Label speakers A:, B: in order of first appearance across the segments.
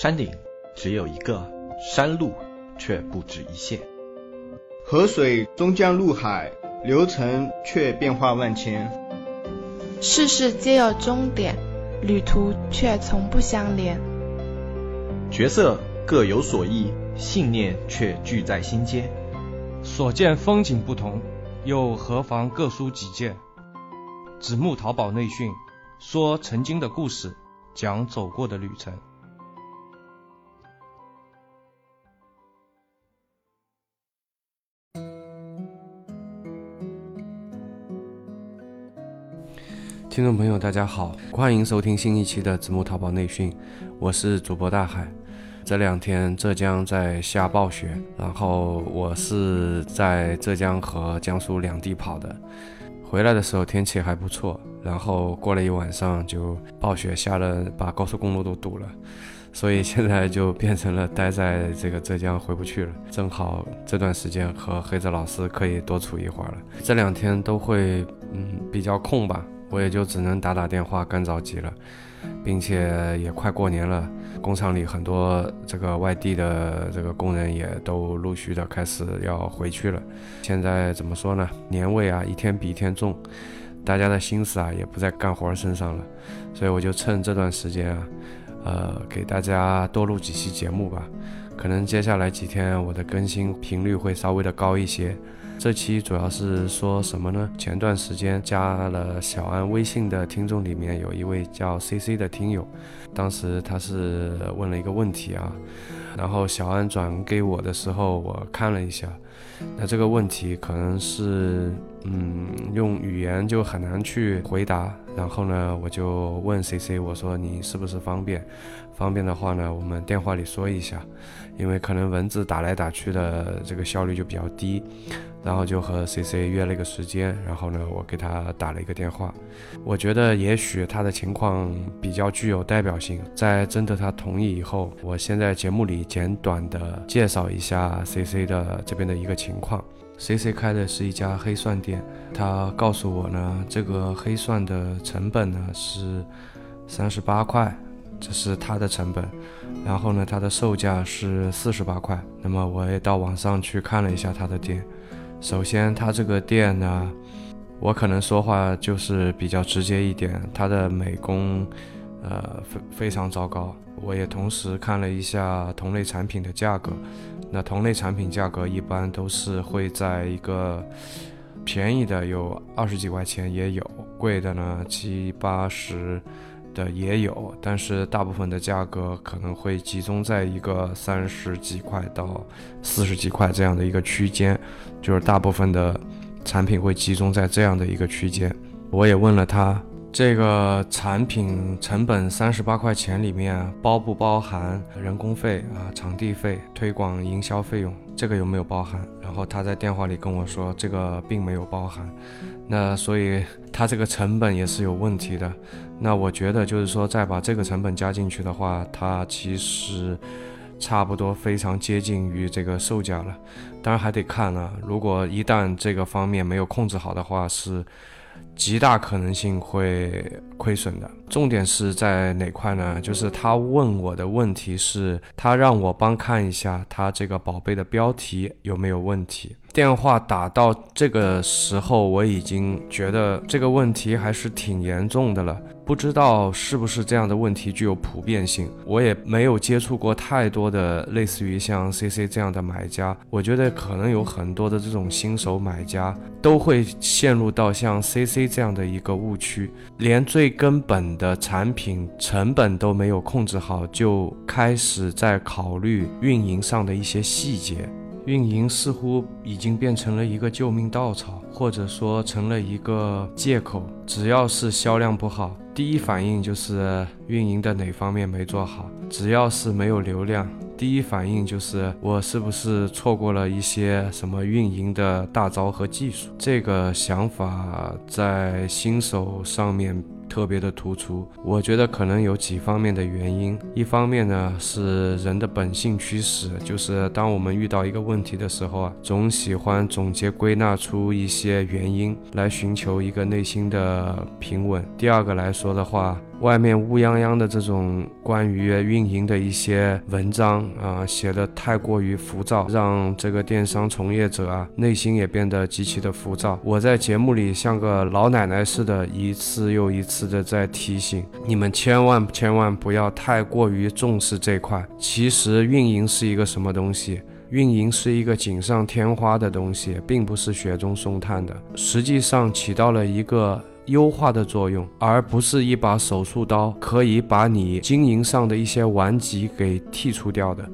A: 山顶只有一个，山路却不止一线。
B: 河水终将入海，流程却变化万千。
C: 世事皆有终点，旅途却从不相连。
A: 角色各有所异，信念却聚在心间。
D: 所见风景不同，又何妨各抒己见？子木淘宝内训，说曾经的故事，讲走过的旅程。听众朋友，大家好，欢迎收听新一期的子木淘宝内训，我是主播大海。这两天浙江在下暴雪，然后我是在浙江和江苏两地跑的。回来的时候天气还不错，然后过了一晚上就暴雪下了，把高速公路都堵了，所以现在就变成了待在这个浙江回不去了。正好这段时间和黑子老师可以多处一会儿了。这两天都会嗯比较空吧，我也就只能打打电话干着急了。并且也快过年了，工厂里很多这个外地的这个工人也都陆续的开始要回去了。现在怎么说呢？年味啊，一天比一天重，大家的心思啊也不在干活身上了。所以我就趁这段时间啊，呃，给大家多录几期节目吧。可能接下来几天我的更新频率会稍微的高一些。这期主要是说什么呢？前段时间加了小安微信的听众里面有一位叫 C C 的听友，当时他是问了一个问题啊，然后小安转给我的时候，我看了一下，那这个问题可能是嗯用语言就很难去回答，然后呢我就问 C C 我说你是不是方便？方便的话呢我们电话里说一下，因为可能文字打来打去的这个效率就比较低。然后就和 C C 约了一个时间，然后呢，我给他打了一个电话。我觉得也许他的情况比较具有代表性，在征得他同意以后，我先在节目里简短的介绍一下 C C 的这边的一个情况。C C 开的是一家黑蒜店，他告诉我呢，这个黑蒜的成本呢是三十八块，这是他的成本。然后呢，它的售价是四十八块。那么我也到网上去看了一下他的店。首先，他这个店呢，我可能说话就是比较直接一点，它的美工，呃，非非常糟糕。我也同时看了一下同类产品的价格，那同类产品价格一般都是会在一个便宜的有二十几块钱也有，贵的呢七八十。的也有，但是大部分的价格可能会集中在一个三十几块到四十几块这样的一个区间，就是大部分的产品会集中在这样的一个区间。我也问了他，这个产品成本三十八块钱里面包不包含人工费啊、场地费、推广营销费用？这个有没有包含？然后他在电话里跟我说，这个并没有包含。那所以他这个成本也是有问题的。那我觉得就是说，再把这个成本加进去的话，它其实差不多非常接近于这个售价了。当然还得看啊，如果一旦这个方面没有控制好的话，是极大可能性会亏损的。重点是在哪块呢？就是他问我的问题是，他让我帮看一下他这个宝贝的标题有没有问题。电话打到这个时候，我已经觉得这个问题还是挺严重的了。不知道是不是这样的问题具有普遍性，我也没有接触过太多的类似于像 C C 这样的买家。我觉得可能有很多的这种新手买家都会陷入到像 C C 这样的一个误区，连最根本的产品成本都没有控制好，就开始在考虑运营上的一些细节。运营似乎已经变成了一个救命稻草，或者说成了一个借口。只要是销量不好，第一反应就是运营的哪方面没做好；只要是没有流量，第一反应就是我是不是错过了一些什么运营的大招和技术。这个想法在新手上面。特别的突出，我觉得可能有几方面的原因。一方面呢是人的本性驱使，就是当我们遇到一个问题的时候啊，总喜欢总结归纳出一些原因来寻求一个内心的平稳。第二个来说的话，外面乌泱泱的这种关于运营的一些文章啊，写的太过于浮躁，让这个电商从业者啊内心也变得极其的浮躁。我在节目里像个老奶奶似的，一次又一次的在提醒你们，千万千万不要太过于重视这块。其实运营是一个什么东西？运营是一个锦上添花的东西，并不是雪中送炭的，实际上起到了一个优化的作用，而不是一把手术刀，可以把你经营上的一些顽疾给剔除掉的。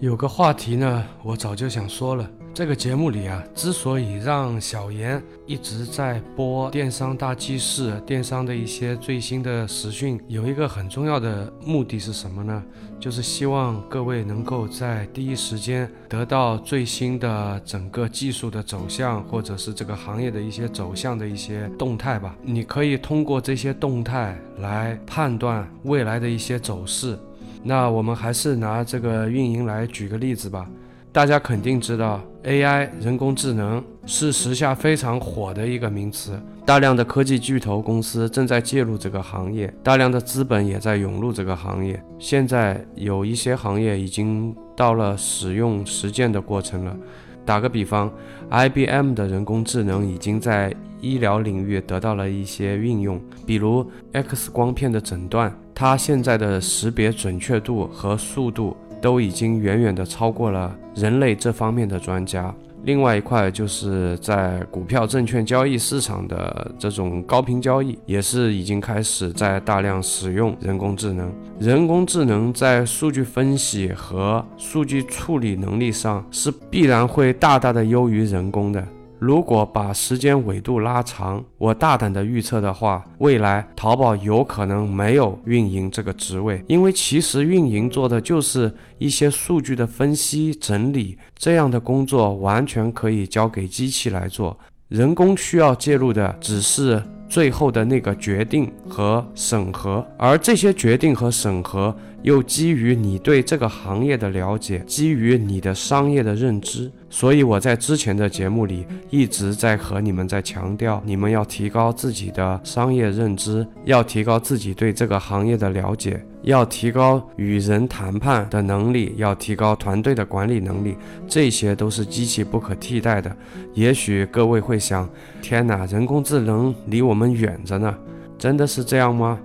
D: 有个话题呢，我早就想说了。这个节目里啊，之所以让小严一直在播电商大记事、电商的一些最新的实讯，有一个很重要的目的是什么呢？就是希望各位能够在第一时间得到最新的整个技术的走向，或者是这个行业的一些走向的一些动态吧。你可以通过这些动态来判断未来的一些走势。那我们还是拿这个运营来举个例子吧。大家肯定知道，AI 人工智能是时下非常火的一个名词，大量的科技巨头公司正在介入这个行业，大量的资本也在涌入这个行业。现在有一些行业已经到了使用实践的过程了。打个比方，IBM 的人工智能已经在医疗领域得到了一些运用，比如 X 光片的诊断，它现在的识别准确度和速度。都已经远远的超过了人类这方面的专家。另外一块就是在股票证券交易市场的这种高频交易，也是已经开始在大量使用人工智能。人工智能在数据分析和数据处理能力上是必然会大大的优于人工的。如果把时间维度拉长，我大胆的预测的话，未来淘宝有可能没有运营这个职位，因为其实运营做的就是一些数据的分析整理，这样的工作完全可以交给机器来做，人工需要介入的只是最后的那个决定和审核，而这些决定和审核。又基于你对这个行业的了解，基于你的商业的认知，所以我在之前的节目里一直在和你们在强调，你们要提高自己的商业认知，要提高自己对这个行业的了解，要提高与人谈判的能力，要提高团队的管理能力，这些都是机器不可替代的。也许各位会想，天哪，人工智能离我们远着呢，真的是这样吗？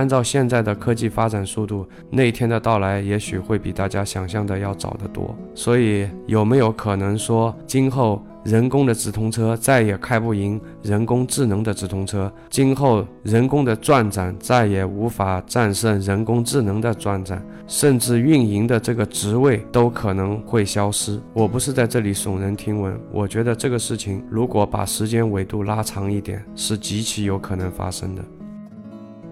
D: 按照现在的科技发展速度，那一天的到来也许会比大家想象的要早得多。所以，有没有可能说，今后人工的直通车再也开不赢人工智能的直通车？今后人工的转展再也无法战胜人工智能的转展？甚至运营的这个职位都可能会消失？我不是在这里耸人听闻，我觉得这个事情如果把时间维度拉长一点，是极其有可能发生的。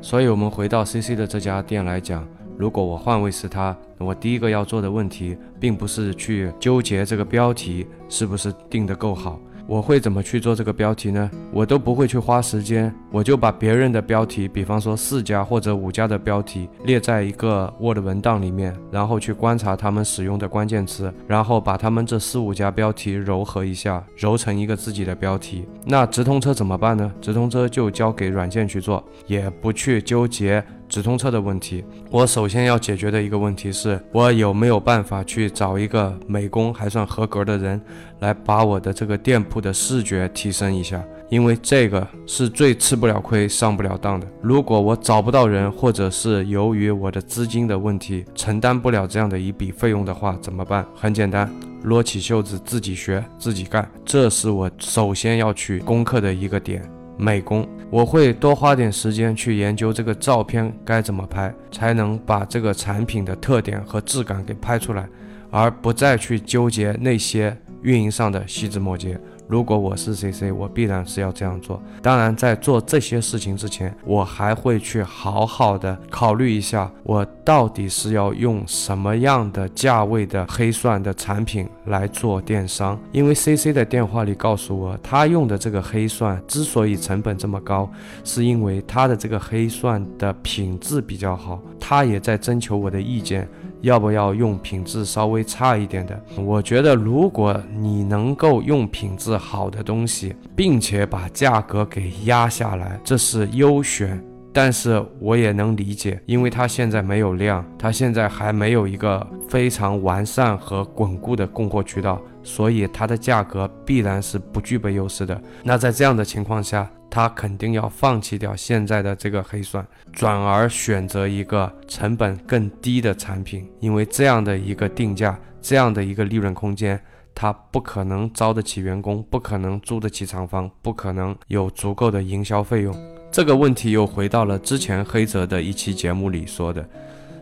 D: 所以，我们回到 CC 的这家店来讲，如果我换位是他，我第一个要做的问题，并不是去纠结这个标题是不是定得够好。我会怎么去做这个标题呢？我都不会去花时间，我就把别人的标题，比方说四家或者五家的标题列在一个 Word 文档里面，然后去观察他们使用的关键词，然后把他们这四五家标题糅合一下，揉成一个自己的标题。那直通车怎么办呢？直通车就交给软件去做，也不去纠结。直通车的问题，我首先要解决的一个问题是，我有没有办法去找一个美工还算合格的人，来把我的这个店铺的视觉提升一下？因为这个是最吃不了亏、上不了当的。如果我找不到人，或者是由于我的资金的问题承担不了这样的一笔费用的话，怎么办？很简单，撸起袖子自己学、自己干，这是我首先要去攻克的一个点。美工，我会多花点时间去研究这个照片该怎么拍，才能把这个产品的特点和质感给拍出来，而不再去纠结那些运营上的细枝末节。如果我是 C C，我必然是要这样做。当然，在做这些事情之前，我还会去好好的考虑一下，我到底是要用什么样的价位的黑蒜的产品来做电商。因为 C C 的电话里告诉我，他用的这个黑蒜之所以成本这么高，是因为他的这个黑蒜的品质比较好。他也在征求我的意见。要不要用品质稍微差一点的？我觉得，如果你能够用品质好的东西，并且把价格给压下来，这是优选但是我也能理解，因为它现在没有量，它现在还没有一个非常完善和稳固的供货渠道，所以它的价格必然是不具备优势的。那在这样的情况下，他肯定要放弃掉现在的这个黑蒜，转而选择一个成本更低的产品，因为这样的一个定价，这样的一个利润空间。他不可能招得起员工，不可能租得起厂房，不可能有足够的营销费用。这个问题又回到了之前黑泽的一期节目里说的，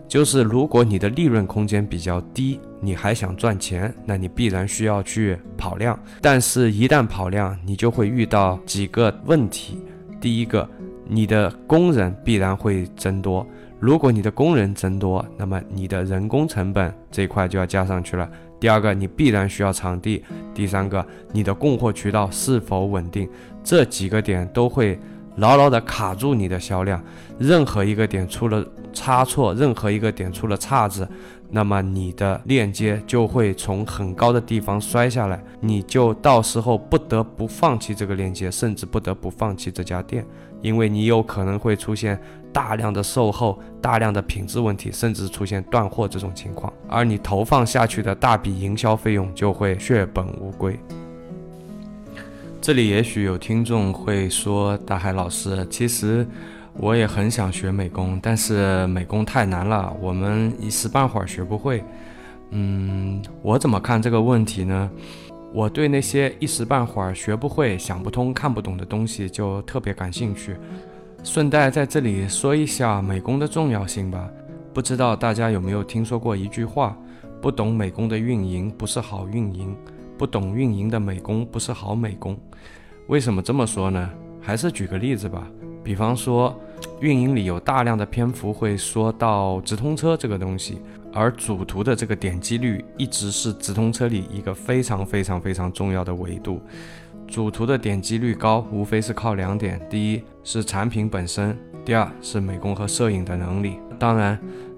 D: 就是如果你的利润空间比较低，你还想赚钱，那你必然需要去跑量。但是，一旦跑量，你就会遇到几个问题。第一个，你的工人必然会增多。如果你的工人增多，那么你的人工成本这一块就要加上去了。第二个，你必然需要场地；第三个，你的供货渠道是否稳定，这几个点都会牢牢地卡住你的销量。任何一个点出了差错，任何一个点出了岔子，那么你的链接就会从很高的地方摔下来，你就到时候不得不放弃这个链接，甚至不得不放弃这家店，因为你有可能会出现。大量的售后、大量的品质问题，甚至出现断货这种情况，而你投放下去的大笔营销费用就会血本无归。这里也许有听众会说：“大海老师，其实我也很想学美工，但是美工太难了，我们一时半会儿学不会。”嗯，我怎么看这个问题呢？我对那些一时半会儿学不会、想不通、看不懂的东西就特别感兴趣。顺带在这里说一下美工的重要性吧。不知道大家有没有听说过一句话：不懂美工的运营不是好运营，不懂运营的美工不是好美工。为什么这么说呢？还是举个例子吧。比方说，运营里有大量的篇幅会说到直通车这个东西，而主图的这个点击率一直是直通车里一个非常非常非常重要的维度。主图的点击率高，无非是靠两点：第一是产品本身，第二是美工和摄影的能力。当然，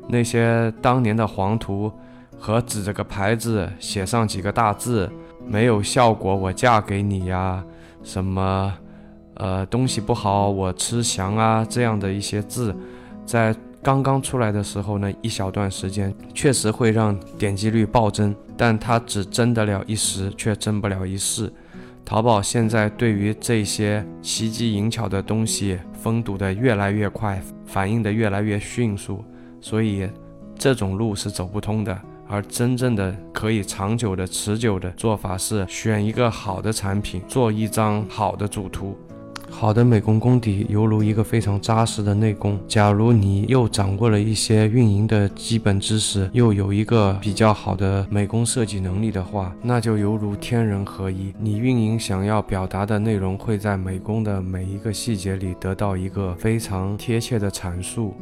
D: 那些当年的黄图和指着个牌子写上几个大字“没有效果，我嫁给你呀”，什么呃东西不好，我吃翔啊这样的一些字，在刚刚出来的时候呢，一小段时间确实会让点击率暴增，但它只争得了一时，却争不了一世。淘宝现在对于这些奇技淫巧的东西封堵的越来越快，反应的越来越迅速，所以这种路是走不通的。而真正的可以长久的、持久的做法是选一个好的产品，做一张好的主图。好的美工功底犹如一个非常扎实的内功。假如你又掌握了一些运营的基本知识，又有一个比较好的美工设计能力的话，那就犹如天人合一。你运营想要表达的内容会在美工的每一个细节里得到一个非常贴切的阐述。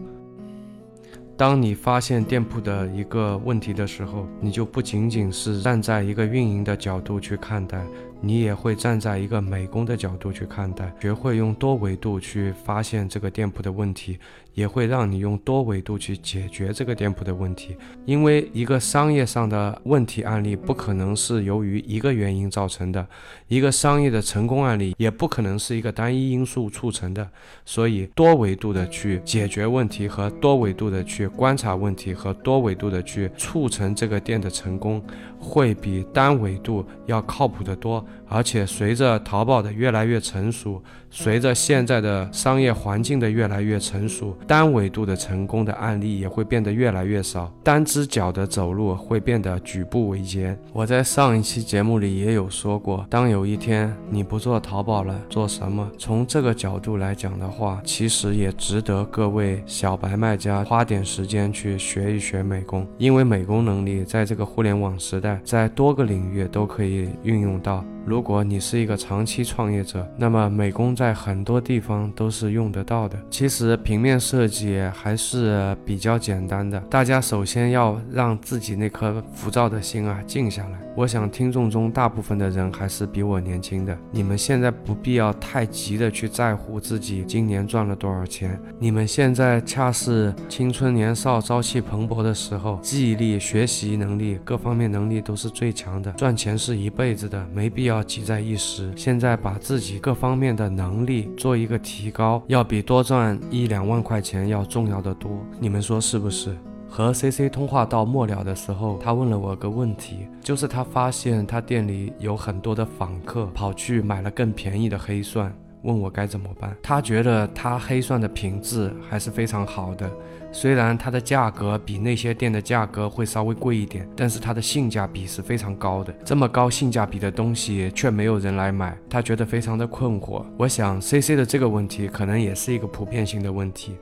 D: 当你发现店铺的一个问题的时候，你就不仅仅是站在一个运营的角度去看待。你也会站在一个美工的角度去看待，学会用多维度去发现这个店铺的问题，也会让你用多维度去解决这个店铺的问题。因为一个商业上的问题案例不可能是由于一个原因造成的，一个商业的成功案例也不可能是一个单一因素促成的。所以，多维度的去解决问题和多维度的去观察问题和多维度的去促成这个店的成功。会比单维度要靠谱得多，而且随着淘宝的越来越成熟。随着现在的商业环境的越来越成熟，单维度的成功的案例也会变得越来越少，单只脚的走路会变得举步维艰。我在上一期节目里也有说过，当有一天你不做淘宝了，做什么？从这个角度来讲的话，其实也值得各位小白卖家花点时间去学一学美工，因为美工能力在这个互联网时代，在多个领域都可以运用到。如果你是一个长期创业者，那么美工在很多地方都是用得到的。其实平面设计还是比较简单的，大家首先要让自己那颗浮躁的心啊静下来。我想听众中大部分的人还是比我年轻的，你们现在不必要太急的去在乎自己今年赚了多少钱。你们现在恰是青春年少、朝气蓬勃的时候，记忆力、学习能力各方面能力都是最强的，赚钱是一辈子的，没必要。要急在一时，现在把自己各方面的能力做一个提高，要比多赚一两万块钱要重要的多。你们说是不是？和 C C 通话到末了的时候，他问了我个问题，就是他发现他店里有很多的访客跑去买了更便宜的黑蒜。问我该怎么办？他觉得他黑蒜的品质还是非常好的，虽然它的价格比那些店的价格会稍微贵一点，但是它的性价比是非常高的。这么高性价比的东西却没有人来买，他觉得非常的困惑。我想 C C 的这个问题可能也是一个普遍性的问题。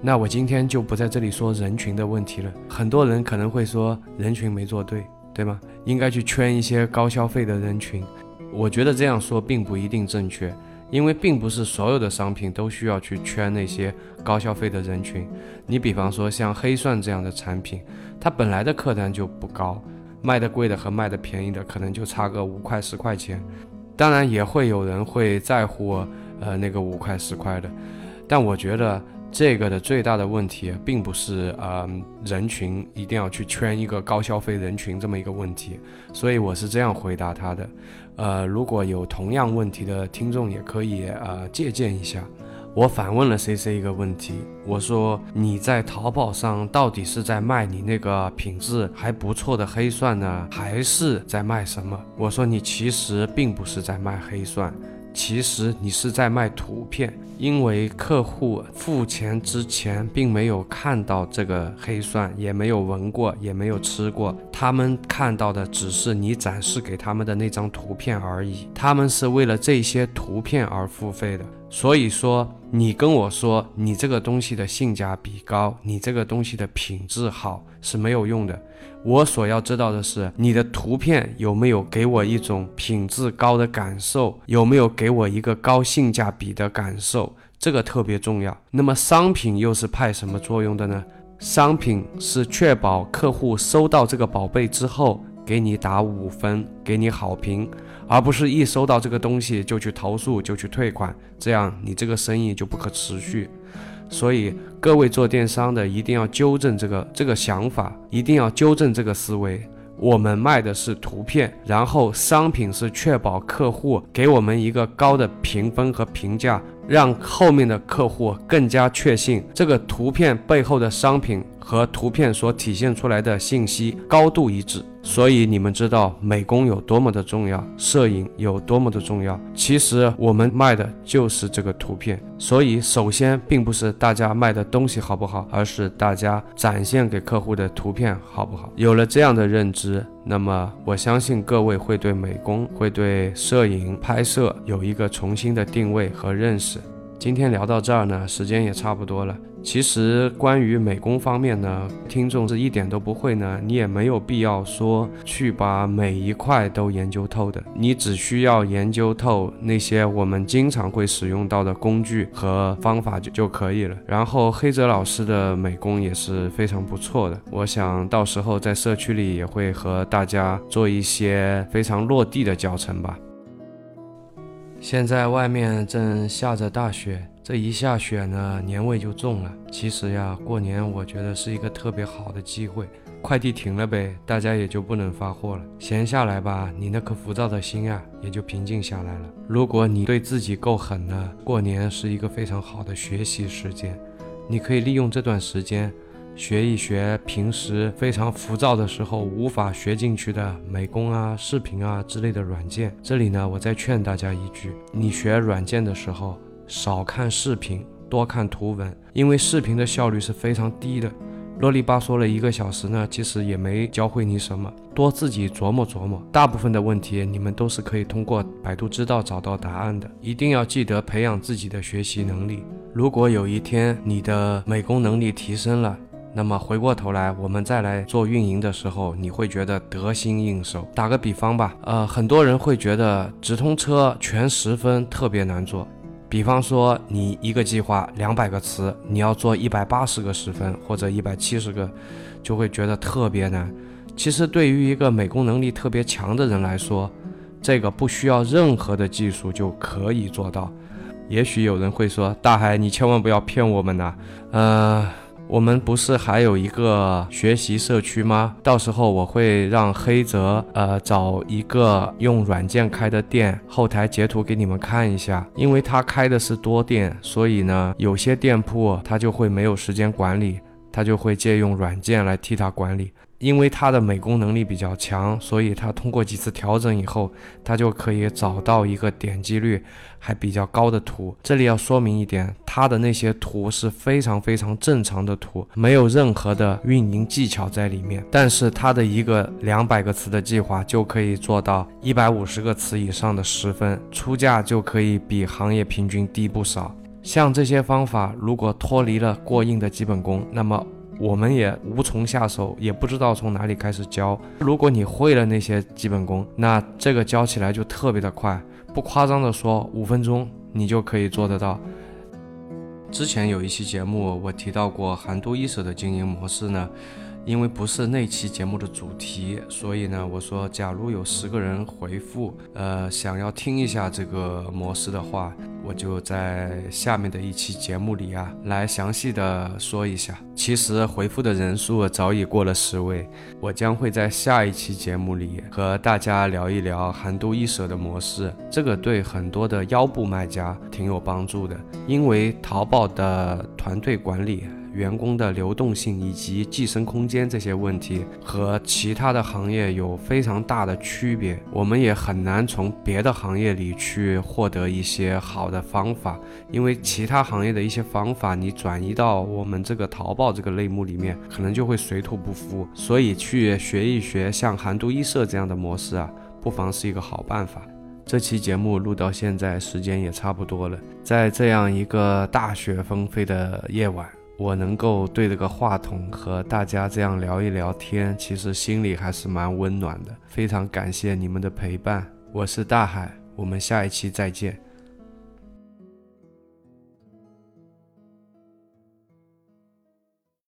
D: 那我今天就不在这里说人群的问题了。很多人可能会说人群没做对，对吗？应该去圈一些高消费的人群。我觉得这样说并不一定正确。因为并不是所有的商品都需要去圈那些高消费的人群。你比方说像黑蒜这样的产品，它本来的客单就不高，卖的贵的和卖的便宜的可能就差个五块十块钱。当然也会有人会在乎呃那个五块十块的，但我觉得这个的最大的问题并不是呃人群一定要去圈一个高消费人群这么一个问题。所以我是这样回答他的。呃，如果有同样问题的听众，也可以呃借鉴一下。我反问了 C C 一个问题，我说你在淘宝上到底是在卖你那个品质还不错的黑蒜呢，还是在卖什么？我说你其实并不是在卖黑蒜。其实你是在卖图片，因为客户付钱之前并没有看到这个黑蒜，也没有闻过，也没有吃过，他们看到的只是你展示给他们的那张图片而已。他们是为了这些图片而付费的。所以说，你跟我说你这个东西的性价比高，你这个东西的品质好是没有用的。我所要知道的是，你的图片有没有给我一种品质高的感受，有没有给我一个高性价比的感受，这个特别重要。那么商品又是派什么作用的呢？商品是确保客户收到这个宝贝之后，给你打五分，给你好评。而不是一收到这个东西就去投诉就去退款，这样你这个生意就不可持续。所以各位做电商的一定要纠正这个这个想法，一定要纠正这个思维。我们卖的是图片，然后商品是确保客户给我们一个高的评分和评价，让后面的客户更加确信这个图片背后的商品。和图片所体现出来的信息高度一致，所以你们知道美工有多么的重要，摄影有多么的重要。其实我们卖的就是这个图片，所以首先并不是大家卖的东西好不好，而是大家展现给客户的图片好不好。有了这样的认知，那么我相信各位会对美工、会对摄影拍摄有一个重新的定位和认识。今天聊到这儿呢，时间也差不多了。其实关于美工方面呢，听众是一点都不会呢，你也没有必要说去把每一块都研究透的，你只需要研究透那些我们经常会使用到的工具和方法就就可以了。然后黑泽老师的美工也是非常不错的，我想到时候在社区里也会和大家做一些非常落地的教程吧。现在外面正下着大雪。这一下雪呢，年味就重了。其实呀，过年我觉得是一个特别好的机会。快递停了呗，大家也就不能发货了，闲下来吧，你那颗浮躁的心啊，也就平静下来了。如果你对自己够狠呢，过年是一个非常好的学习时间，你可以利用这段时间。学一学平时非常浮躁的时候无法学进去的美工啊、视频啊之类的软件。这里呢，我再劝大家一句：你学软件的时候，少看视频，多看图文，因为视频的效率是非常低的。啰里吧嗦了一个小时呢，其实也没教会你什么。多自己琢磨琢磨，大部分的问题你们都是可以通过百度知道找到答案的。一定要记得培养自己的学习能力。如果有一天你的美工能力提升了，那么回过头来，我们再来做运营的时候，你会觉得得心应手。打个比方吧，呃，很多人会觉得直通车全十分特别难做。比方说，你一个计划两百个词，你要做一百八十个十分或者一百七十个，就会觉得特别难。其实对于一个美工能力特别强的人来说，这个不需要任何的技术就可以做到。也许有人会说，大海，你千万不要骗我们呐，呃。我们不是还有一个学习社区吗？到时候我会让黑泽呃找一个用软件开的店，后台截图给你们看一下。因为他开的是多店，所以呢，有些店铺他就会没有时间管理，他就会借用软件来替他管理。因为它的美工能力比较强，所以它通过几次调整以后，它就可以找到一个点击率还比较高的图。这里要说明一点，它的那些图是非常非常正常的图，没有任何的运营技巧在里面。但是它的一个两百个词的计划就可以做到一百五十个词以上的十分，出价就可以比行业平均低不少。像这些方法，如果脱离了过硬的基本功，那么。我们也无从下手，也不知道从哪里开始教。如果你会了那些基本功，那这个教起来就特别的快。不夸张的说，五分钟你就可以做得到。之前有一期节目我提到过韩都衣舍的经营模式呢。因为不是那期节目的主题，所以呢，我说，假如有十个人回复，呃，想要听一下这个模式的话，我就在下面的一期节目里啊，来详细的说一下。其实回复的人数早已过了十位，我将会在下一期节目里和大家聊一聊韩都衣舍的模式，这个对很多的腰部卖家挺有帮助的，因为淘宝的团队管理。员工的流动性以及寄生空间这些问题和其他的行业有非常大的区别，我们也很难从别的行业里去获得一些好的方法，因为其他行业的一些方法你转移到我们这个淘宝这个类目里面，可能就会水土不服，所以去学一学像韩都衣舍这样的模式啊，不妨是一个好办法。这期节目录到现在，时间也差不多了，在这样一个大雪纷飞的夜晚。我能够对着个话筒和大家这样聊一聊天，其实心里还是蛮温暖的。非常感谢你们的陪伴，我是大海，我们下一期再见。